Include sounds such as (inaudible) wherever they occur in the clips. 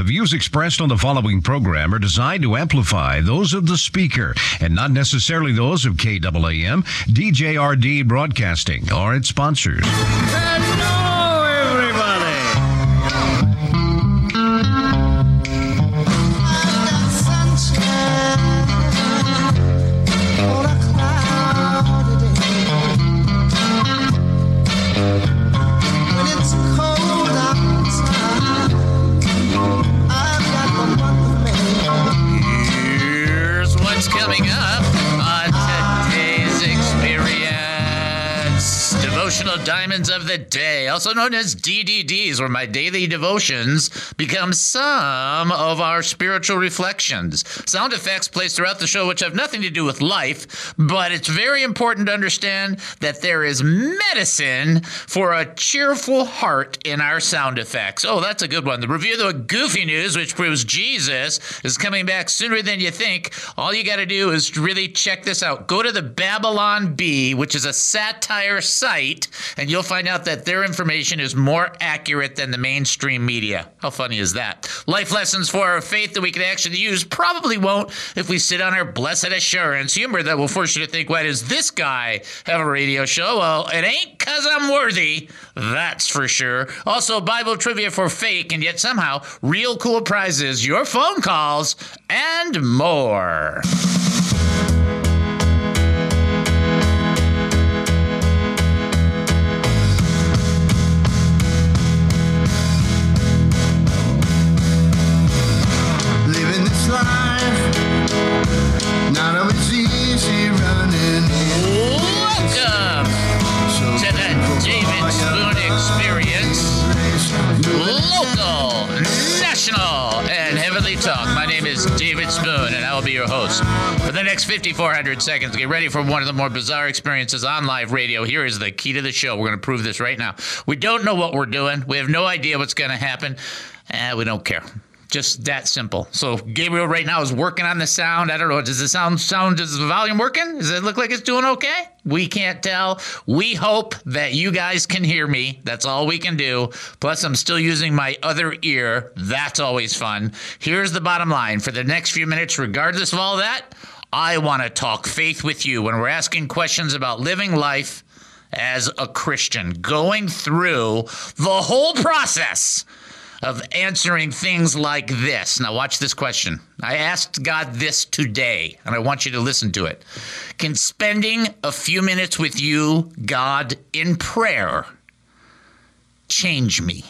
The views expressed on the following program are designed to amplify those of the speaker and not necessarily those of KAAM, DJRD Broadcasting, or its sponsors. The Day, also known as DDDs, where my daily devotions become some of our spiritual reflections. Sound effects placed throughout the show, which have nothing to do with life, but it's very important to understand that there is medicine for a cheerful heart in our sound effects. Oh, that's a good one. The review of the goofy news, which proves Jesus is coming back sooner than you think. All you got to do is really check this out. Go to the Babylon Bee, which is a satire site, and you'll find out that their information is more accurate than the mainstream media. How funny is that? Life lessons for our faith that we can actually use probably won't if we sit on our blessed assurance. Humor that will force you to think, why does this guy have a radio show? Well, it ain't because I'm worthy, that's for sure. Also, Bible trivia for fake and yet somehow real cool prizes, your phone calls, and more. The David Spoon Experience. Local, national, and heavenly talk. My name is David Spoon, and I will be your host for the next 5,400 seconds. Get ready for one of the more bizarre experiences on live radio. Here is the key to the show. We're going to prove this right now. We don't know what we're doing. We have no idea what's going to happen, and we don't care. Just that simple. So Gabriel right now is working on the sound. I don't know. Does the sound sound? Does the volume working? Does it look like it's doing okay? We can't tell. We hope that you guys can hear me. That's all we can do. Plus, I'm still using my other ear. That's always fun. Here's the bottom line: for the next few minutes, regardless of all that, I want to talk faith with you when we're asking questions about living life as a Christian, going through the whole process of answering things like this. Now, watch this question. I asked God this today, and I want you to listen to it. Can spending a few minutes with you, God, in prayer, change me?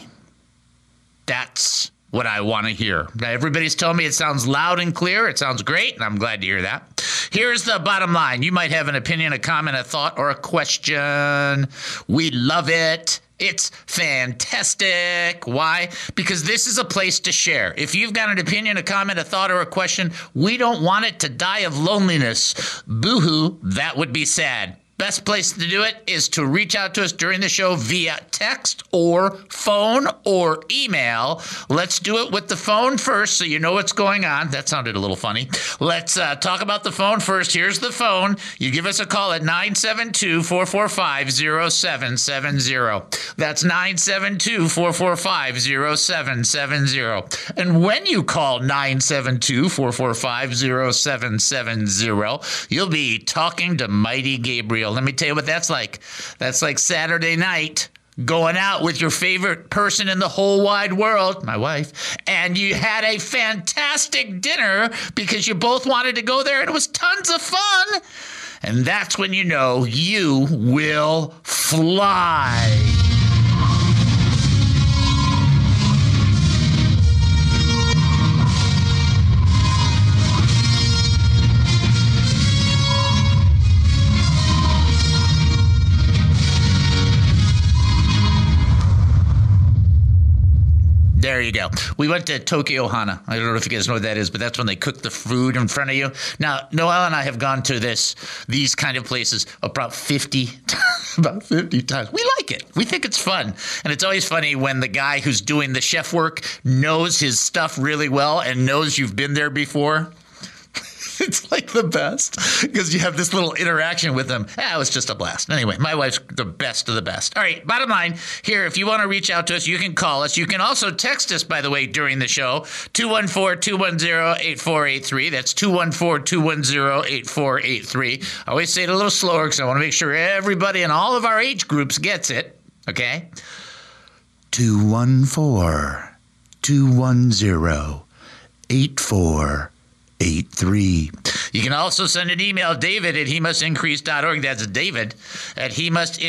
That's what I want to hear. Now, everybody's telling me it sounds loud and clear. It sounds great, and I'm glad to hear that. Here's the bottom line you might have an opinion, a comment, a thought, or a question. We love it. It's fantastic. Why? Because this is a place to share. If you've got an opinion, a comment, a thought, or a question, we don't want it to die of loneliness. Boo hoo, that would be sad. Best place to do it is to reach out to us during the show via text or phone or email. Let's do it with the phone first so you know what's going on. That sounded a little funny. Let's uh, talk about the phone first. Here's the phone. You give us a call at 972 445 0770. That's 972 445 0770. And when you call 972 445 0770, you'll be talking to Mighty Gabriel. Let me tell you what that's like. That's like Saturday night going out with your favorite person in the whole wide world, my wife, and you had a fantastic dinner because you both wanted to go there and it was tons of fun. And that's when you know you will fly. There you go. We went to Tokyo Hana. I don't know if you guys know what that is, but that's when they cook the food in front of you. Now, Noel and I have gone to this these kind of places about 50 (laughs) about 50 times. We like it. We think it's fun. And it's always funny when the guy who's doing the chef work knows his stuff really well and knows you've been there before. (laughs) it's like the best because you have this little interaction with them. Ah, it was just a blast. Anyway, my wife's the best of the best. All right, bottom line here, if you want to reach out to us, you can call us. You can also text us, by the way, during the show 214 210 8483. That's 214 210 8483. I always say it a little slower because I want to make sure everybody in all of our age groups gets it. Okay? 214 210 8483. You can also send an email, David at he must. That's David at he must.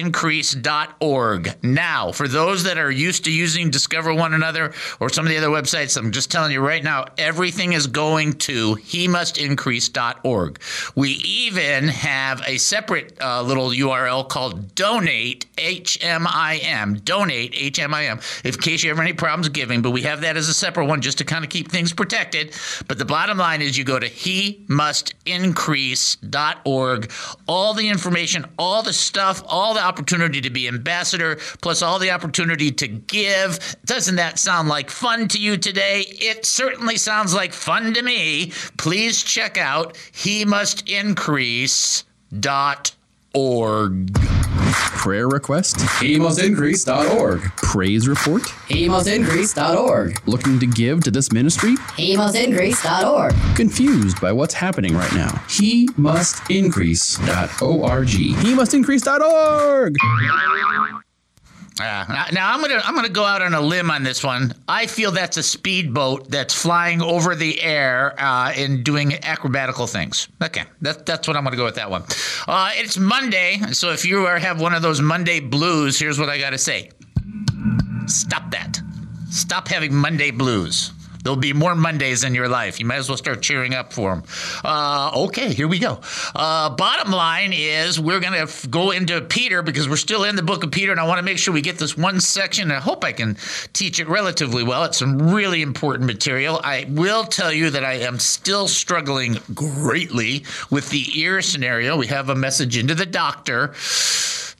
Now, for those that are used to using Discover One Another or some of the other websites, I'm just telling you right now, everything is going to he must increase.org. We even have a separate uh, little URL called donate, H M I M, donate, H M I M, in case you have any problems giving, but we have that as a separate one just to kind of keep things protected. But the bottom line is you go to he must increase.org. All the information, all the stuff, all the opportunity to be ambassador, plus all the opportunity to give. Doesn't that sound like fun to you today? It certainly sounds like fun to me. Please check out he must increase.org. Prayer request? HeMustIncrease.org. Praise report? HeMustIncrease.org. Looking to give to this ministry? HeMustIncrease.org. Confused by what's happening right now? HeMustIncrease.org. HeMustIncrease.org. Now- now I'm gonna I'm gonna go out on a limb on this one. I feel that's a speedboat that's flying over the air uh, and doing acrobatical things. Okay, that, that's what I'm gonna go with that one. Uh, it's Monday, so if you are, have one of those Monday blues, here's what I gotta say: Stop that. Stop having Monday blues. There'll be more Mondays in your life. You might as well start cheering up for them. Uh, okay, here we go. Uh, bottom line is we're going to f- go into Peter because we're still in the book of Peter, and I want to make sure we get this one section. I hope I can teach it relatively well. It's some really important material. I will tell you that I am still struggling greatly with the ear scenario. We have a message into the doctor.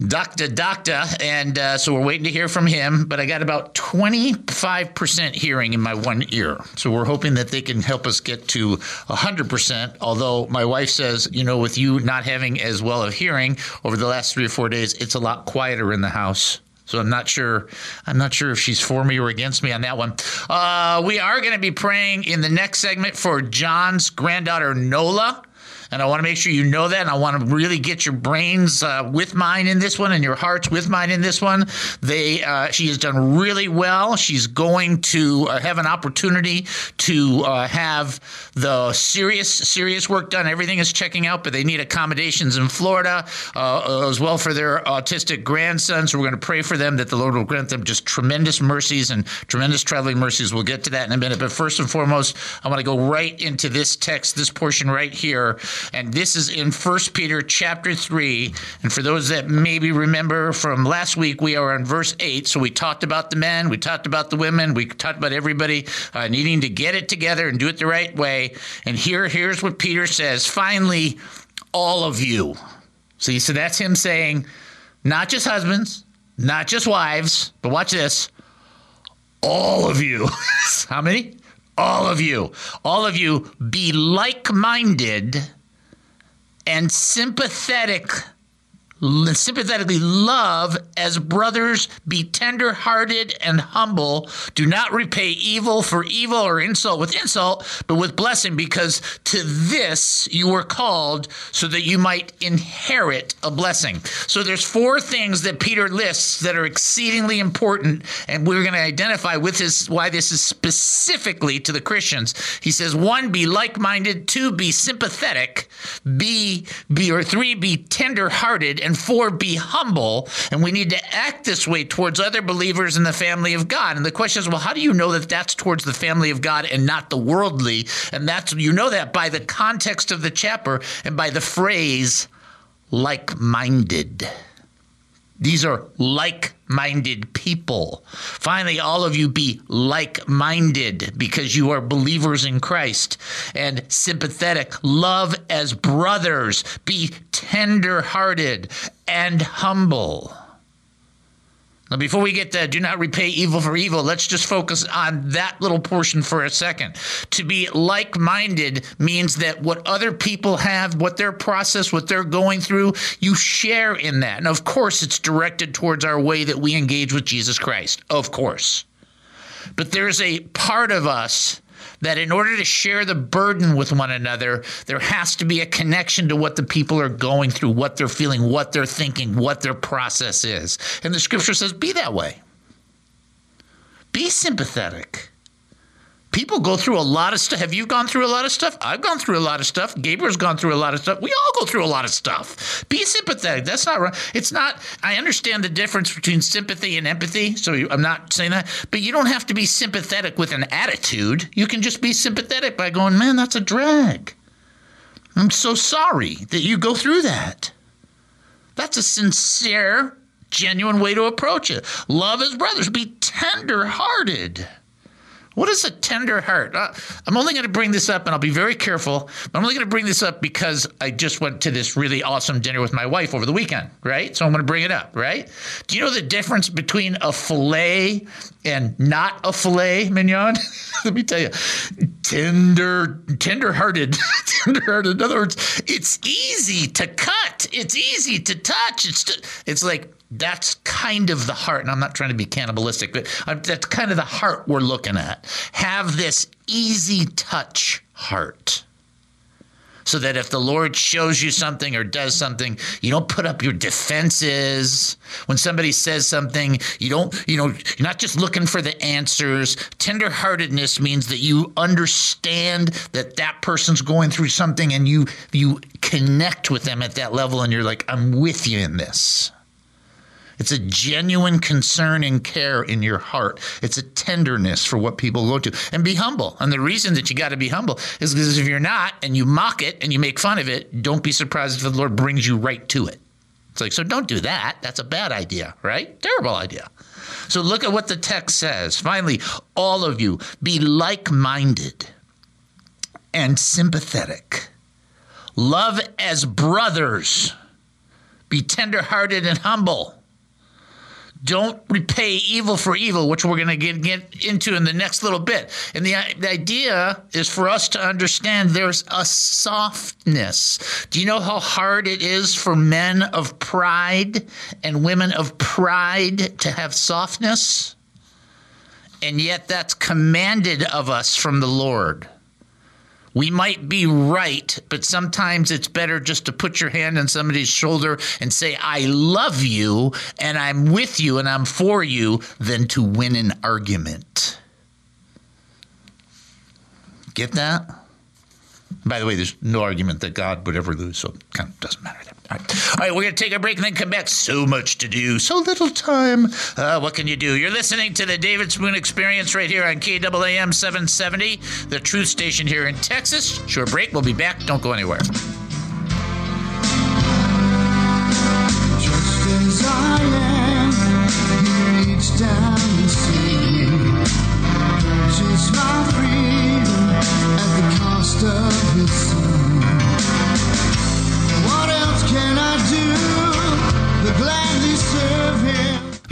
Doctor, doctor, and uh, so we're waiting to hear from him. But I got about 25% hearing in my one ear. So we're hoping that they can help us get to 100%. Although my wife says, you know, with you not having as well of hearing over the last three or four days, it's a lot quieter in the house. So I'm not sure. I'm not sure if she's for me or against me on that one. Uh, we are going to be praying in the next segment for John's granddaughter Nola. And I want to make sure you know that. And I want to really get your brains uh, with mine in this one and your hearts with mine in this one. They, uh, she has done really well. She's going to uh, have an opportunity to uh, have the serious, serious work done. Everything is checking out, but they need accommodations in Florida uh, as well for their autistic grandson. So we're going to pray for them that the Lord will grant them just tremendous mercies and tremendous traveling mercies. We'll get to that in a minute. But first and foremost, I want to go right into this text, this portion right here. And this is in First Peter chapter 3. And for those that maybe remember from last week, we are on verse 8. So we talked about the men, we talked about the women, we talked about everybody uh, needing to get it together and do it the right way. And here, here's what Peter says finally, all of you. See, so that's him saying, not just husbands, not just wives, but watch this all of you. (laughs) How many? All of you. All of you be like minded and sympathetic. Sympathetically love as brothers, be tender hearted and humble. Do not repay evil for evil or insult with insult, but with blessing, because to this you were called so that you might inherit a blessing. So there's four things that Peter lists that are exceedingly important, and we're going to identify with this why this is specifically to the Christians. He says, one, be like-minded, two, be sympathetic, be be or three, be tender-hearted, and four, be humble. And we need to act this way towards other believers in the family of God. And the question is, well, how do you know that that's towards the family of God and not the worldly? And that's you know that by the context of the chapter and by the phrase like-minded. These are like minded people. Finally, all of you be like minded because you are believers in Christ and sympathetic. Love as brothers. Be tender hearted and humble. Now, before we get to do not repay evil for evil, let's just focus on that little portion for a second. To be like minded means that what other people have, what their process, what they're going through, you share in that. And of course, it's directed towards our way that we engage with Jesus Christ. Of course. But there's a part of us that in order to share the burden with one another, there has to be a connection to what the people are going through, what they're feeling, what they're thinking, what their process is. And the scripture says, be that way. Be sympathetic. People go through a lot of stuff. Have you gone through a lot of stuff? I've gone through a lot of stuff. Gabriel's gone through a lot of stuff. We all go through a lot of stuff. Be sympathetic. That's not right. It's not, I understand the difference between sympathy and empathy. So I'm not saying that. But you don't have to be sympathetic with an attitude. You can just be sympathetic by going, man, that's a drag. I'm so sorry that you go through that. That's a sincere, genuine way to approach it. Love as brothers. Be tender hearted. What is a tender heart? Uh, I'm only going to bring this up, and I'll be very careful. I'm only going to bring this up because I just went to this really awesome dinner with my wife over the weekend, right? So I'm going to bring it up, right? Do you know the difference between a fillet and not a filet mignon? (laughs) Let me tell you, tender, tender-hearted, (laughs) tender-hearted. In other words, it's easy to cut. It's easy to touch. It's it's like that's kind of the heart, and I'm not trying to be cannibalistic, but uh, that's kind of the heart we're looking at. Have this easy touch heart. So that if the Lord shows you something or does something, you don't put up your defenses. When somebody says something, you don't, you know, you're not just looking for the answers. Tenderheartedness means that you understand that that person's going through something and you you connect with them at that level and you're like, I'm with you in this. It's a genuine concern and care in your heart. It's a tenderness for what people go to. And be humble. And the reason that you got to be humble is because if you're not and you mock it and you make fun of it, don't be surprised if the Lord brings you right to it. It's like, so don't do that. That's a bad idea, right? Terrible idea. So look at what the text says. Finally, all of you be like minded and sympathetic. Love as brothers. Be tenderhearted and humble don't repay evil for evil, which we're going to get, into in the next little bit. And the, the idea is for us to understand there's a softness. Do you know how hard it is for men of pride and women of pride to have softness? And yet that's commanded of us from the Lord. We might be right, but sometimes it's better just to put your hand on somebody's shoulder and say, I love you and I'm with you and I'm for you than to win an argument. Get that? By the way, there's no argument that God would ever lose, so it kind of doesn't matter. All right. All right, we're going to take a break and then come back. So much to do, so little time. Uh, what can you do? You're listening to the David Spoon Experience right here on KAAM 770, the truth station here in Texas. Short break. We'll be back. Don't go anywhere.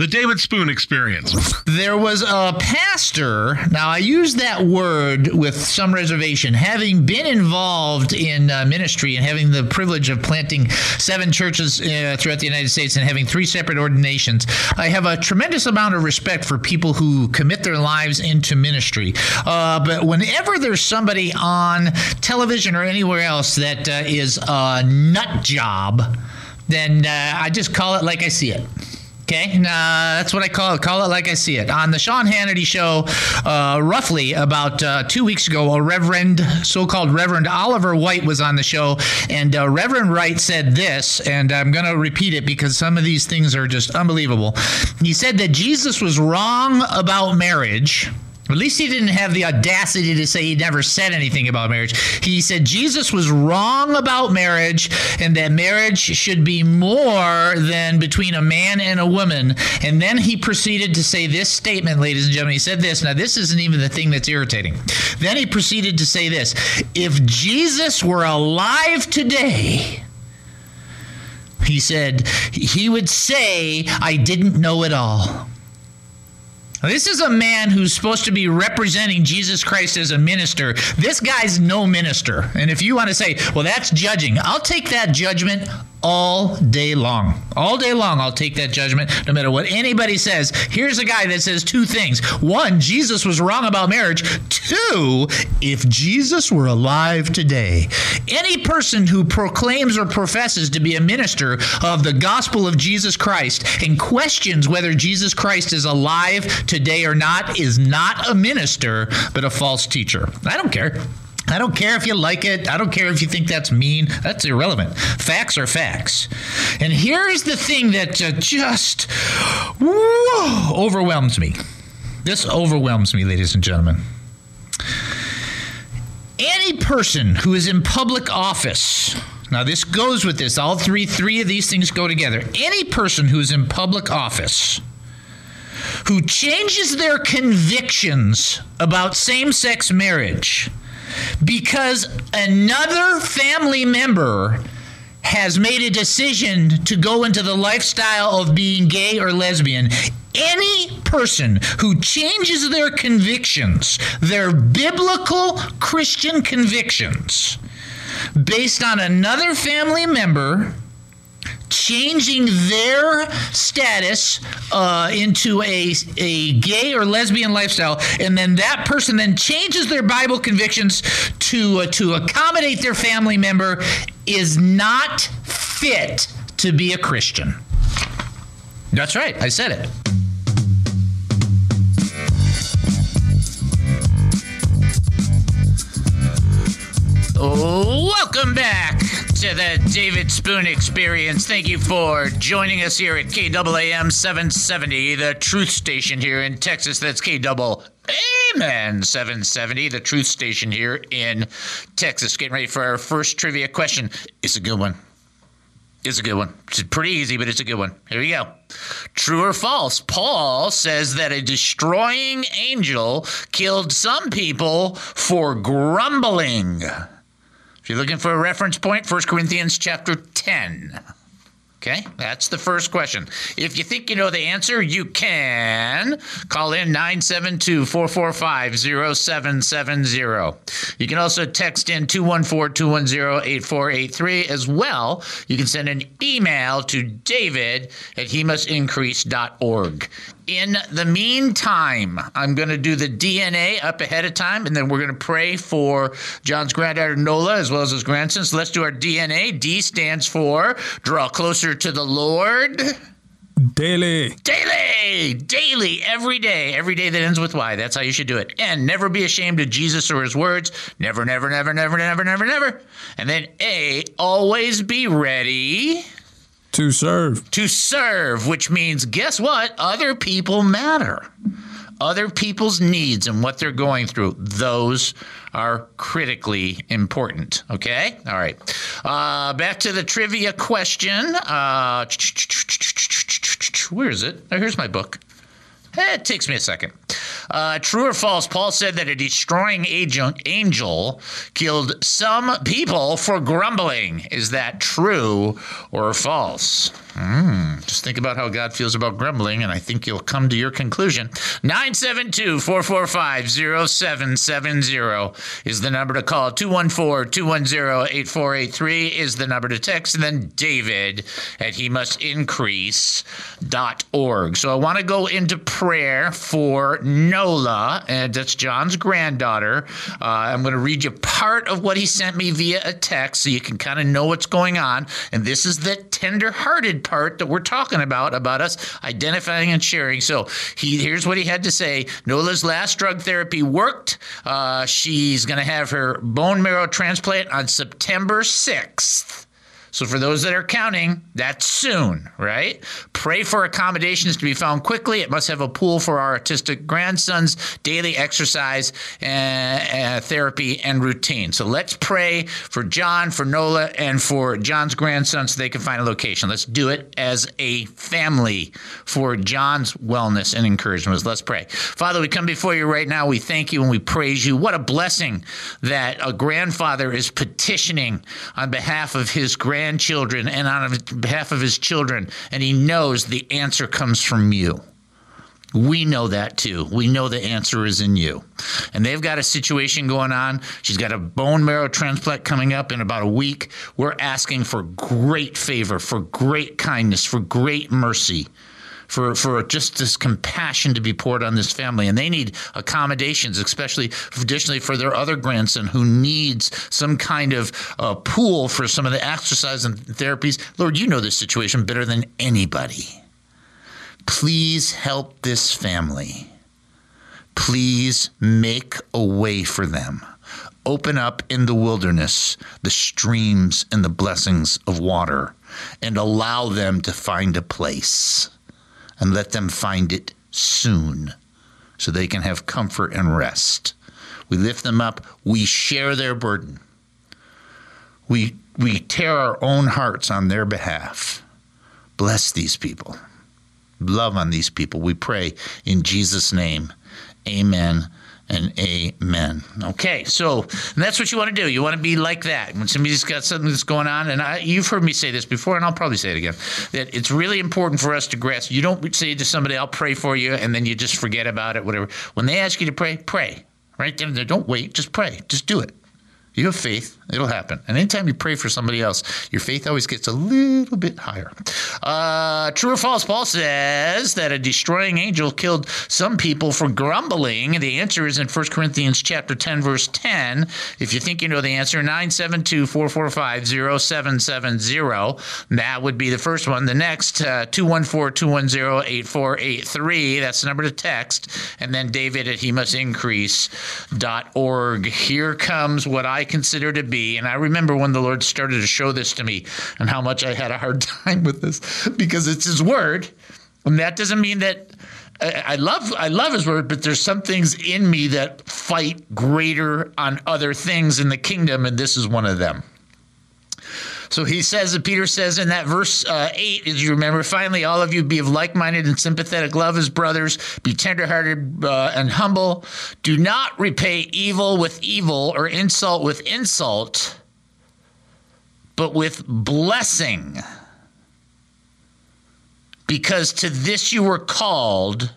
The David Spoon Experience. There was a pastor. Now, I use that word with some reservation. Having been involved in uh, ministry and having the privilege of planting seven churches uh, throughout the United States and having three separate ordinations, I have a tremendous amount of respect for people who commit their lives into ministry. Uh, but whenever there's somebody on television or anywhere else that uh, is a nut job, then uh, I just call it like I see it. Okay, nah, that's what I call it. Call it like I see it. On the Sean Hannity show, uh, roughly about uh, two weeks ago, a Reverend, so-called Reverend Oliver White was on the show, and uh, Reverend Wright said this, and I'm going to repeat it because some of these things are just unbelievable. He said that Jesus was wrong about marriage. At least he didn't have the audacity to say he never said anything about marriage. He said Jesus was wrong about marriage and that marriage should be more than between a man and a woman. And then he proceeded to say this statement, ladies and gentlemen. He said this. Now, this isn't even the thing that's irritating. Then he proceeded to say this If Jesus were alive today, he said, he would say, I didn't know it all. This is a man who's supposed to be representing Jesus Christ as a minister. This guy's no minister. And if you want to say, well, that's judging, I'll take that judgment all day long. All day long, I'll take that judgment no matter what anybody says. Here's a guy that says two things one, Jesus was wrong about marriage. Two, if Jesus were alive today, any person who proclaims or professes to be a minister of the gospel of Jesus Christ and questions whether Jesus Christ is alive today or not is not a minister, but a false teacher. I don't care. I don't care if you like it. I don't care if you think that's mean. That's irrelevant. Facts are facts. And here's the thing that uh, just whoa, overwhelms me. This overwhelms me, ladies and gentlemen. Any person who is in public office, now this goes with this, all three three of these things go together. Any person who is in public office who changes their convictions about same-sex marriage because another family member has made a decision to go into the lifestyle of being gay or lesbian. Any person who changes their convictions, their biblical Christian convictions, based on another family member changing their status uh, into a, a gay or lesbian lifestyle, and then that person then changes their Bible convictions to uh, to accommodate their family member, is not fit to be a Christian. That's right, I said it. Welcome back to the David Spoon Experience. Thank you for joining us here at KAAM 770, the truth station here in Texas. That's KAAM 770, the truth station here in Texas. Getting ready for our first trivia question. It's a good one. It's a good one. It's pretty easy, but it's a good one. Here we go. True or false? Paul says that a destroying angel killed some people for grumbling. You're looking for a reference point, 1 Corinthians chapter 10. Okay, that's the first question. If you think you know the answer, you can call in 972 445 0770. You can also text in 214 210 8483 as well. You can send an email to david at he must increase.org. In the meantime, I'm going to do the DNA up ahead of time, and then we're going to pray for John's granddaughter Nola as well as his grandson. So let's do our DNA. D stands for draw closer to the Lord. Daily. Daily, daily, every day, every day that ends with Y. That's how you should do it. And never be ashamed of Jesus or his words. Never, never, never, never, never, never, never. And then A, always be ready To serve. to serve, which means guess what? Other people matter. Other people's needs and what they're going through, those are critically important. Okay? All right. Uh, back to the trivia question. Uh, (tsk) where is it? Oh, here's my book. Eh, It takes me a second. Uh, true or false? Paul said that a destroying angel, angel killed some people for grumbling. Is that true or false? Hmm, just think about how God feels about grumbling, and I think you'll come to your conclusion. 972 445 0770 is the number to call. 214 210 8483 is the number to text. And then David at he must increase.org. So I want to go into prayer for Nola, and that's John's granddaughter. Uh, I'm going to read you part of what he sent me via a text so you can kind of know what's going on. And this is the tender-hearted part that we're talking about, about us identifying and sharing. So he here's what he had to say. Nola's last drug therapy worked. Uh, she's going to have her bone marrow transplant on September 6th. So for those that are counting, that's soon, right? Pray for accommodations to be found quickly. It must have a pool for our autistic grandsons, daily exercise, uh, therapy, and routine. So let's pray for John, for Nola, and for John's grandson so they can find a location. Let's do it as a family for John's wellness and encouragement. Let's pray. Father, we come before you right now. We thank you and we praise you. What a blessing that a grandfather is petitioning on behalf of his grandchildren and on behalf of his children, and he knows the answer comes from you. We know that too. We know the answer is in you. And they've got a situation going on. She's got a bone marrow transplant coming up in about a week. We're asking for great favor, for great kindness, for great mercy. For, for just this compassion to be poured on this family. And they need accommodations, especially additionally for their other grandson who needs some kind of uh, pool for some of the exercise and therapies. Lord, you know this situation better than anybody. Please help this family. Please make a way for them. Open up in the wilderness the streams and the blessings of water and allow them to find a place and let them find it soon so they can have comfort and rest. We lift them up, we share their burden. We, we tear our own hearts on their behalf. Bless these people love on these people. We pray in Jesus' name. Amen and amen. Okay, so that's what you want to do. You want to be like that when somebody's got something that's going on. And I, you've heard me say this before, and I'll probably say it again. That it's really important for us to grasp. You don't say to somebody, "I'll pray for you," and then you just forget about it. Whatever. When they ask you to pray, pray. Right? Then don't wait. Just pray. Just do it. You have faith, it'll happen. And anytime you pray for somebody else, your faith always gets a little bit higher. Uh, true or false? Paul says that a destroying angel killed some people for grumbling. The answer is in 1 Corinthians chapter 10, verse 10. If you think you know the answer, 972 445 0770. That would be the first one. The next, uh, 214 210 8483. That's the number to text. And then David at he must increase.org. Here comes what I consider to be, and I remember when the Lord started to show this to me and how much I had a hard (laughs) time with this because it's His Word. And that doesn't mean that I love I love his word, but there's some things in me that fight greater on other things in the kingdom, and this is one of them. So he says, that Peter says in that verse uh, 8, as you remember, finally, all of you be of like minded and sympathetic love as brothers, be tenderhearted uh, and humble. Do not repay evil with evil or insult with insult, but with blessing. Because to this you were called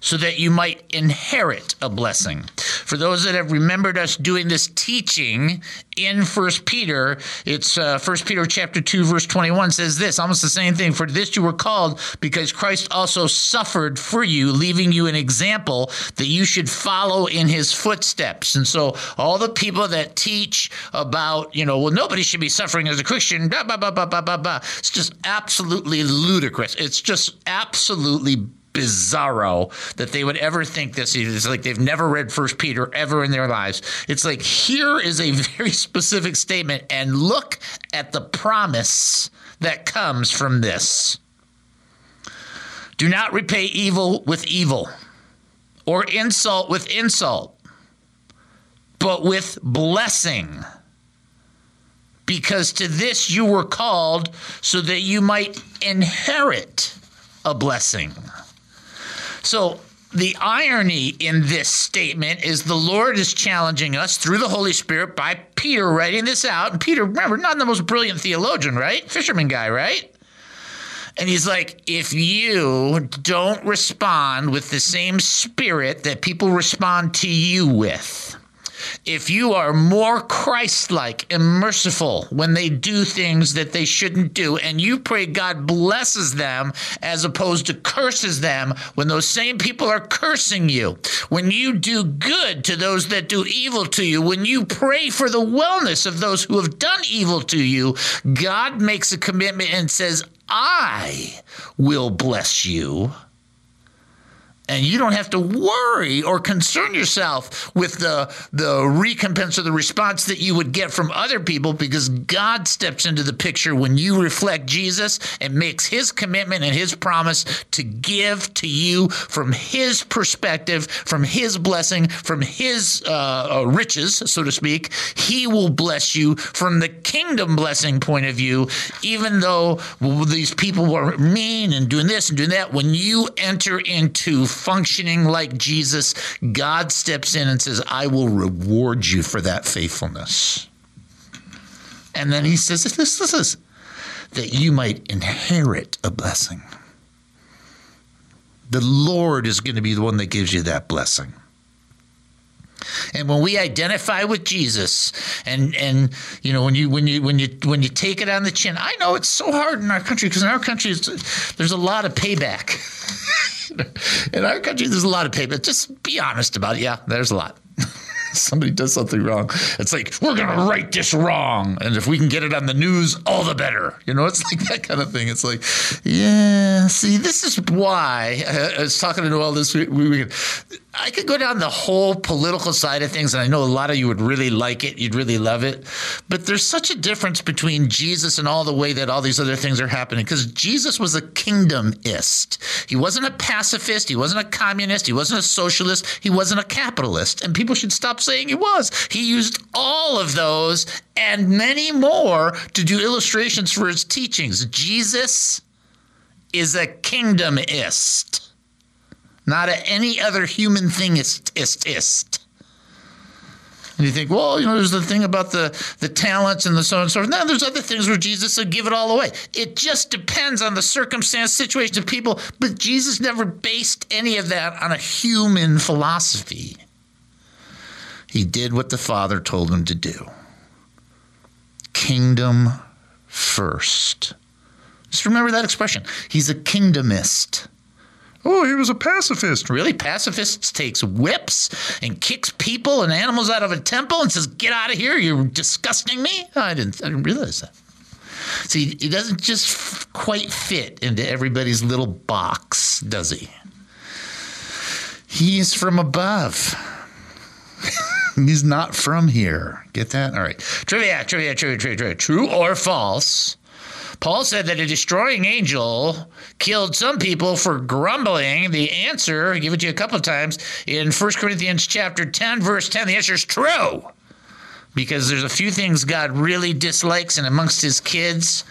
so that you might inherit a blessing. For those that have remembered us doing this teaching in First Peter, it's uh, First Peter chapter two verse twenty one says this, almost the same thing. For this you were called, because Christ also suffered for you, leaving you an example that you should follow in His footsteps. And so, all the people that teach about, you know, well, nobody should be suffering as a Christian, blah blah blah blah blah blah blah. It's just absolutely ludicrous. It's just absolutely bizarro that they would ever think this. It's like they've never read First Peter ever in their lives. It's like here is a (laughs) very specific statement, and look at the promise that comes from this. Do not repay evil with evil, or insult with insult, but with blessing. Because to this you were called, so that you might inherit a blessing. So the irony in this statement is the Lord is challenging us through the Holy Spirit by Peter writing this out. And Peter, remember, not the most brilliant theologian, right? Fisherman guy, right? And he's like, if you don't respond with the same spirit that people respond to you with, if you are more Christ like and merciful when they do things that they shouldn't do, and you pray God blesses them as opposed to curses them when those same people are cursing you, when you do good to those that do evil to you, when you pray for the wellness of those who have done evil to you, God makes a commitment and says, I will bless you and you don't have to worry or concern yourself with the the recompense or the response that you would get from other people because God steps into the picture when you reflect Jesus and makes his commitment and his promise to give to you from his perspective, from his blessing, from his uh, uh riches, so to speak. He will bless you from the kingdom blessing point of view, even though these people were mean and doing this and doing that. When you enter into functioning like Jesus, God steps in and says, I will reward you for that faithfulness. And then he says, this, this is that you might inherit a blessing. The Lord is going to be the one that gives you that blessing. And when we identify with Jesus, and and you know when you when you when you when you take it on the chin, I know it's so hard in our country because in our country there's a lot of payback. (laughs) (laughs) in our country, there's a lot of payback. Just be honest about it. Yeah, there's a lot. (laughs) Somebody does something wrong. It's like we're gonna right this wrong, and if we can get it on the news, all the better. You know, it's (laughs) like that kind of thing. It's like, yeah. See, this is why I, I was talking to all this weekend. I could go down the whole political side of things, and I know a lot of you would really like it. You'd really love it. But there's such a difference between Jesus and all the way that all these other things are happening because Jesus was a kingdomist. He wasn't a pacifist. He wasn't a communist. He wasn't a socialist. He wasn't a capitalist. And people should stop saying he was. He used all of those and many more to do illustrations for his teachings. Jesus is a kingdomist not any other human thing ist, ist, ist. And you think, well, you know, there's the thing about the, the talents and the so on and so forth. No, there's other things where Jesus said, give it all away. It just depends on the circumstance, situation of people. But Jesus never based any of that on a human philosophy. He did what the Father told him to do. Kingdom first. Just remember that expression. He's a kingdomist. Oh, he was a pacifist. Really? Pacifists takes whips and kicks people and animals out of a temple and says, "Get out of here! You're disgusting me." Oh, I didn't. I didn't realize that. See, he doesn't just f- quite fit into everybody's little box, does he? He's from above. (laughs) He's not from here. Get that? All right. Trivia, trivia, trivia, trivia, trivia. True or false? Paul said that a destroying angel killed some people for grumbling. The answer, I give it to you a couple of times, in 1 Corinthians chapter 10, verse 10, the answer is true. Because there's a few things God really dislikes, and amongst his kids,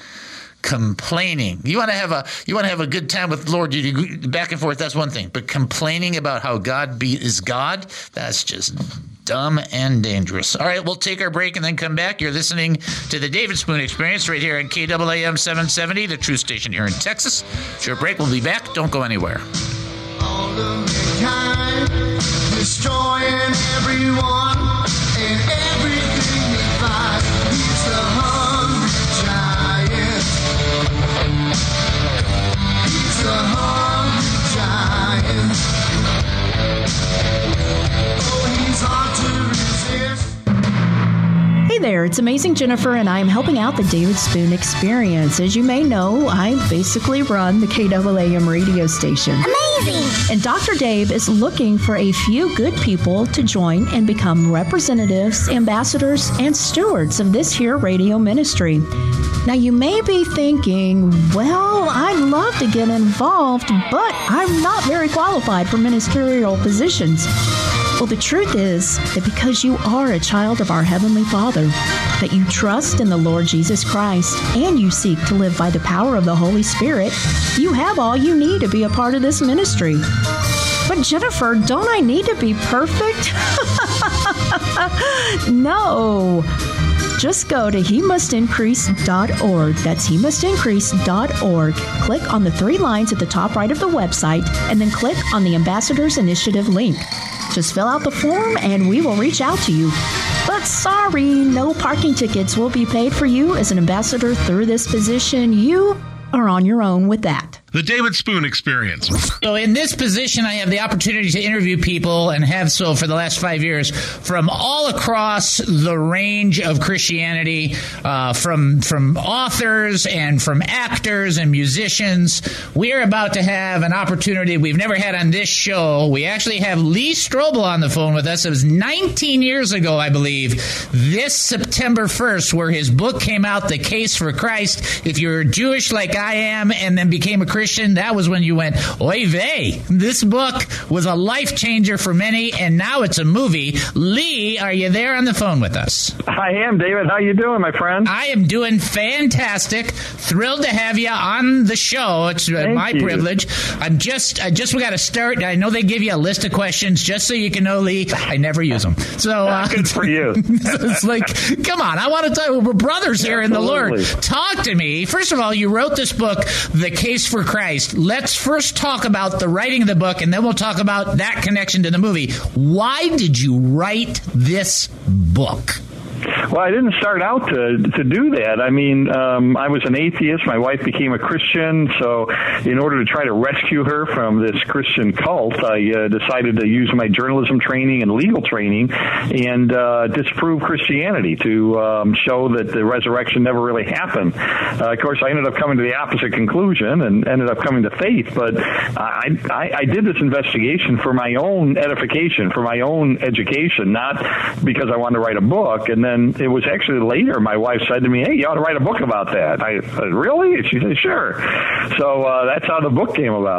complaining. You want to have a you want to have a good time with the Lord. You, you back and forth. That's one thing. But complaining about how God be, is God, that's just dumb and dangerous. All right, we'll take our break and then come back. You're listening to the David Spoon Experience right here on KAAM 770, the true station here in Texas. Short break. We'll be back. Don't go anywhere. all of mankind, destroying everyone Hey there, it's Amazing Jennifer, and I am helping out the David Spoon Experience. As you may know, I basically run the KAAM radio station. Amazing! And Dr. Dave is looking for a few good people to join and become representatives, ambassadors, and stewards of this here radio ministry. Now, you may be thinking, well, I'd love to get involved, but I'm not very qualified for ministerial positions. Well, the truth is that because you are a child of our Heavenly Father, that you trust in the Lord Jesus Christ, and you seek to live by the power of the Holy Spirit, you have all you need to be a part of this ministry. But Jennifer, don't I need to be perfect? (laughs) no. Just go to he must increase.org. That's he must increase.org. Click on the three lines at the top right of the website and then click on the Ambassadors Initiative link. Just fill out the form and we will reach out to you. But sorry, no parking tickets will be paid for you as an ambassador through this position. You are on your own with that. The David Spoon Experience. So, in this position, I have the opportunity to interview people and have so for the last five years from all across the range of Christianity, uh, from from authors and from actors and musicians. We are about to have an opportunity we've never had on this show. We actually have Lee Strobel on the phone with us. It was 19 years ago, I believe, this September 1st, where his book came out, The Case for Christ. If you're Jewish like I am and then became a Christian, that was when you went, oy vey. This book was a life changer for many, and now it's a movie. Lee, are you there on the phone with us? I am, David. How you doing, my friend? I am doing fantastic. Thrilled to have you on the show. It's uh, Thank my you. privilege. I'm just, I just we got to start. I know they give you a list of questions just so you can know, Lee. I never use them. So (laughs) uh, Good for you. (laughs) it's like, come on, I want to tell you, we're brothers here in the Lord. Talk to me. First of all, you wrote this book, The Case for Christ, let's first talk about the writing of the book and then we'll talk about that connection to the movie. Why did you write this book? Well, I didn't start out to to do that. I mean, um, I was an atheist. My wife became a Christian, so in order to try to rescue her from this Christian cult, I uh, decided to use my journalism training and legal training and uh, disprove Christianity to um, show that the resurrection never really happened. Uh, of course, I ended up coming to the opposite conclusion and ended up coming to faith. But I, I, I did this investigation for my own edification, for my own education, not because I wanted to write a book. And then it was actually later my wife said to me, "Hey, you ought to write a book about that." I said, "Really?" She said, "Sure." So uh, that's how the book came about.